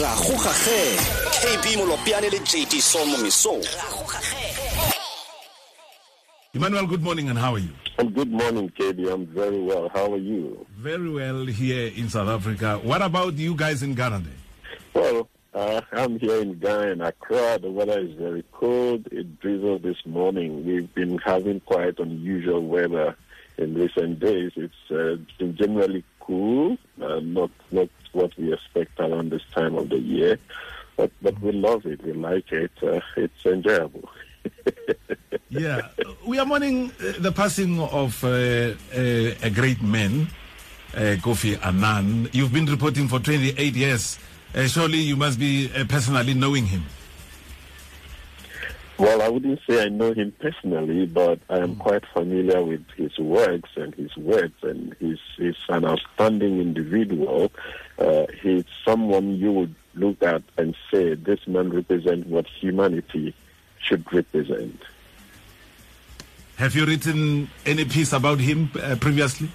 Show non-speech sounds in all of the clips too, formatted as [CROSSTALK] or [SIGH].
ra go gage kb molopiane le jd somo mesong Emmanuel, good morning and how are you? And good morning, KB. I'm very well. How are you? Very well here in South Africa. What about you guys in Ghana? Then? Well, uh, I'm here in Ghana, in Accra. The weather is very cold. It drizzled this morning. We've been having quite unusual weather in recent days. It's uh, been generally cool, uh, not not what we expect around this time of the year, but but we love it. We like it. Uh, it's enjoyable. [LAUGHS] yeah, we are mourning uh, the passing of uh, uh, a great man, Kofi Annan. You've been reporting for 28 years. surely you must be personally knowing him. Well, I wouldn't say I know him personally, but I am mm. quite familiar with his works and his words, and he's, he's an outstanding individual. Uh, he's someone you would look at and say, this man represents what humanity should represent. Have you written any piece about him uh, previously?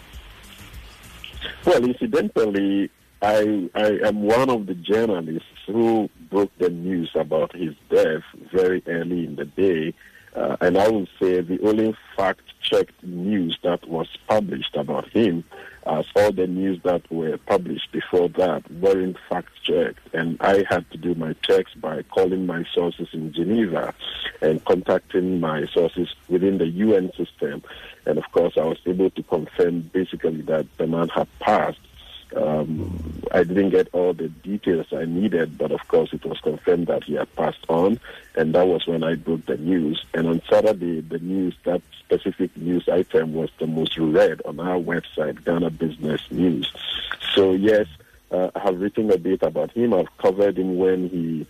Well, incidentally, I, I am one of the journalists who broke the news about his death very early in the day. Uh, and I would say the only fact checked news that was published about him as all the news that were published before that weren't fact checked. And I had to do my checks by calling my sources in Geneva and contacting my sources within the UN system. And of course, I was able to confirm basically that the man had passed. Um, I didn't get all the details I needed, but of course it was confirmed that he had passed on, and that was when I broke the news. And on Saturday, the news, that specific news item was the most read on our website, Ghana Business News. So yes, uh, I have written a bit about him. I've covered him when he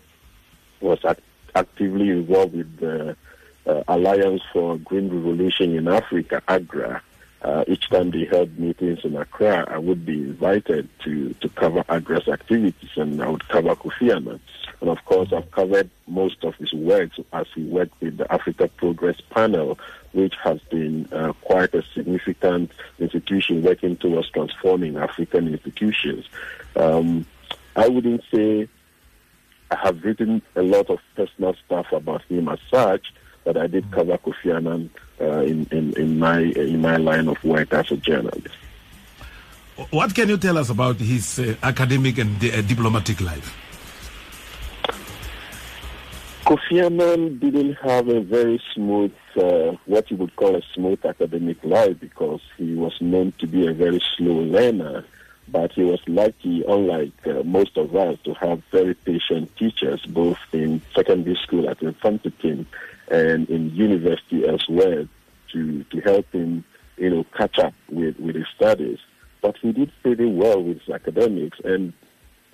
was act- actively involved with the uh, Alliance for Green Revolution in Africa, AGRA uh, each time they held meetings in Accra, I would be invited to, to cover AGRA's activities and I would cover Kofi Annan. And of course, I've covered most of his works as he worked with the Africa Progress Panel, which has been uh, quite a significant institution working towards transforming African institutions. Um, I wouldn't say I have written a lot of personal stuff about him as such, but I did cover Kofi Annan uh, in, in, in, my, in my line of work as a journalist. What can you tell us about his uh, academic and uh, diplomatic life? Kofi Annan didn't have a very smooth, uh, what you would call a smooth academic life because he was known to be a very slow learner. But he was lucky, unlike uh, most of us, to have very patient teachers, both in secondary school at Mfantsipim and in university as well to, to help him, you know, catch up with, with his studies. But he did pretty well with his academics. And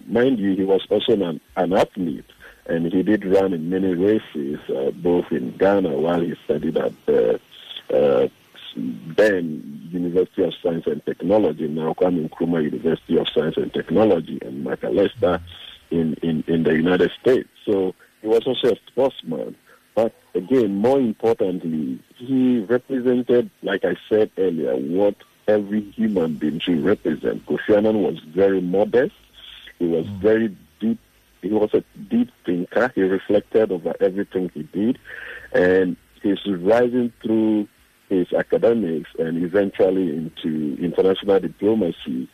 mind you, he was also an, an athlete. And he did run in many races, uh, both in Ghana while he studied at the uh, then University of Science and Technology, now Kwame Nkrumah University of Science and Technology, and Macalester in, in, in the United States. So he was also a sportsman. But again, more importantly, he represented, like I said earlier, what every human being should represent. Kofi Annan was very modest. He was mm. very deep. He was a deep thinker. He reflected over everything he did. And he's rising through his academics and eventually into international diplomacy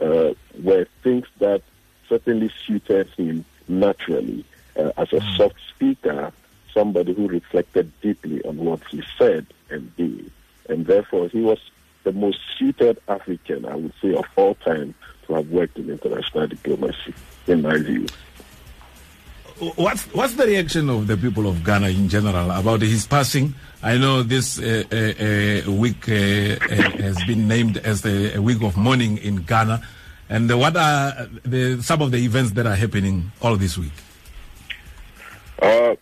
uh, were things that certainly suited him naturally. Uh, as a mm. soft speaker, somebody who reflected deeply on what he said and did. And therefore, he was the most suited African, I would say, of all time to have worked in international diplomacy, in my view. What's, what's the reaction of the people of Ghana in general about his passing? I know this uh, uh, uh, week uh, uh, has been named as a week of mourning in Ghana. And what are the, some of the events that are happening all this week? Uh,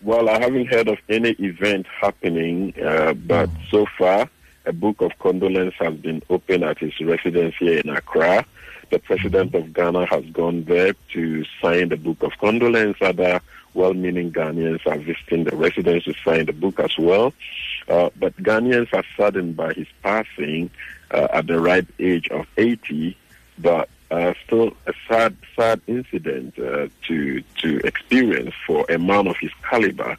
well, I haven't heard of any event happening, uh, but mm. so far, a book of condolence has been opened at his residence here in Accra. The president of Ghana has gone there to sign the book of condolence. Other well-meaning Ghanaians are visiting the residence to sign the book as well. Uh, but Ghanaians are saddened by his passing uh, at the ripe age of 80. But uh, still a sad, sad incident uh, to to experience for a man of his caliber.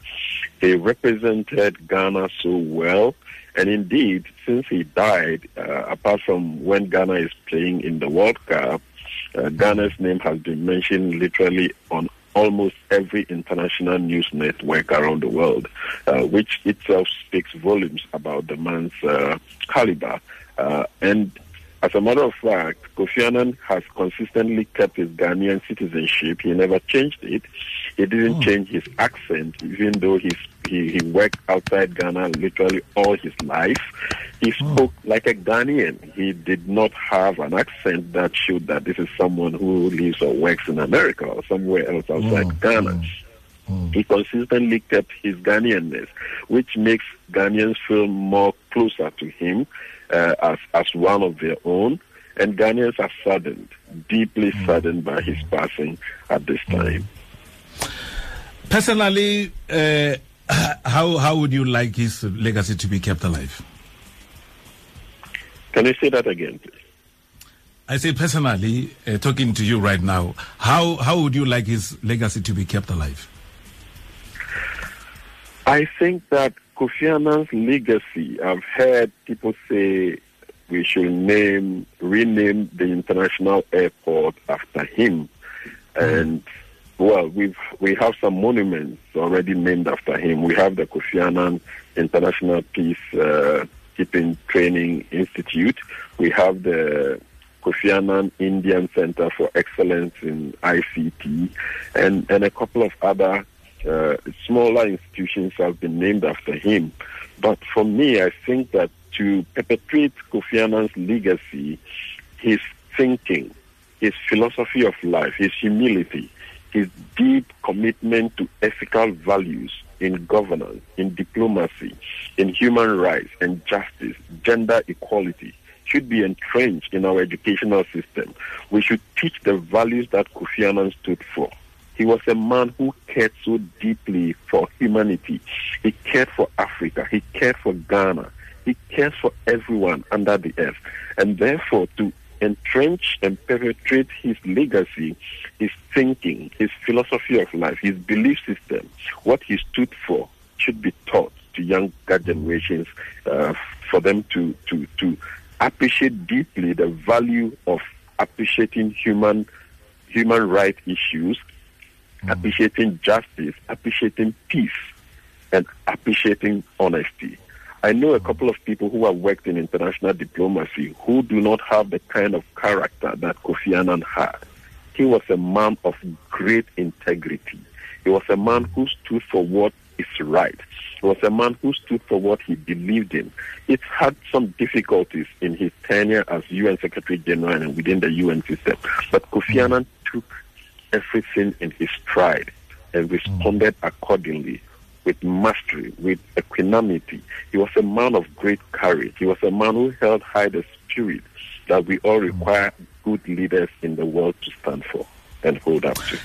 He represented Ghana so well, and indeed, since he died, uh, apart from when Ghana is playing in the World Cup, uh, Ghana's name has been mentioned literally on almost every international news network around the world, uh, which itself speaks volumes about the man's uh, caliber. Uh, and as a matter of fact, Kofi Annan has consistently kept his Ghanaian citizenship. He never changed it. He didn't oh. change his accent, even though he's, he, he worked outside Ghana literally all his life. He oh. spoke oh. like a Ghanaian. He did not have an accent that showed that this is someone who lives or works in America or somewhere else outside oh. Ghana. He consistently kept his Ghanaianness, which makes Ghanaians feel more closer to him uh, as, as one of their own. And Ghanaians are saddened, deeply mm. saddened by his passing at this mm. time. Personally, uh, how, how would you like his legacy to be kept alive? Can you say that again, please? I say personally, uh, talking to you right now, how, how would you like his legacy to be kept alive? I think that Kofi Annan's legacy, I've heard people say we should name, rename the international airport after him. And well, we've we have some monuments already named after him. We have the Kofi Annan International Peace uh, Keeping Training Institute. We have the Kofi Annan Indian Center for Excellence in ICT, and and a couple of other uh, smaller institutions have been named after him. But for me, I think that to perpetuate Kofi Annan's legacy, his thinking, his philosophy of life, his humility, his deep commitment to ethical values in governance, in diplomacy, in human rights and justice, gender equality, should be entrenched in our educational system. We should teach the values that Kofi Annan stood for. He was a man who cared so deeply for humanity. He cared for Africa. He cared for Ghana. He cares for everyone under the earth. And therefore, to entrench and perpetuate his legacy, his thinking, his philosophy of life, his belief system, what he stood for should be taught to younger generations uh, for them to, to, to appreciate deeply the value of appreciating human human rights issues. Appreciating justice, appreciating peace, and appreciating honesty. I know a couple of people who have worked in international diplomacy who do not have the kind of character that Kofi Annan had. He was a man of great integrity. He was a man who stood for what is right. He was a man who stood for what he believed in. It had some difficulties in his tenure as UN Secretary General and within the UN system, but Kofi mm. Annan took everything in his stride and responded mm. accordingly with mastery, with equanimity. He was a man of great courage. He was a man who held high the spirit that we all require good leaders in the world to stand for and hold up to.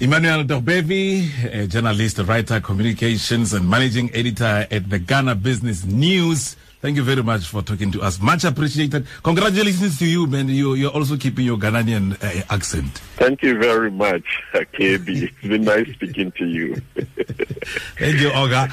Emmanuel Dogbevi, a journalist, writer, communications, and managing editor at the Ghana Business News. Thank you very much for talking to us. Much appreciated. Congratulations to you, man. You, you're also keeping your Ghanaian uh, accent. Thank you very much, KB. It's been nice speaking to you. [LAUGHS] Thank you, Oga.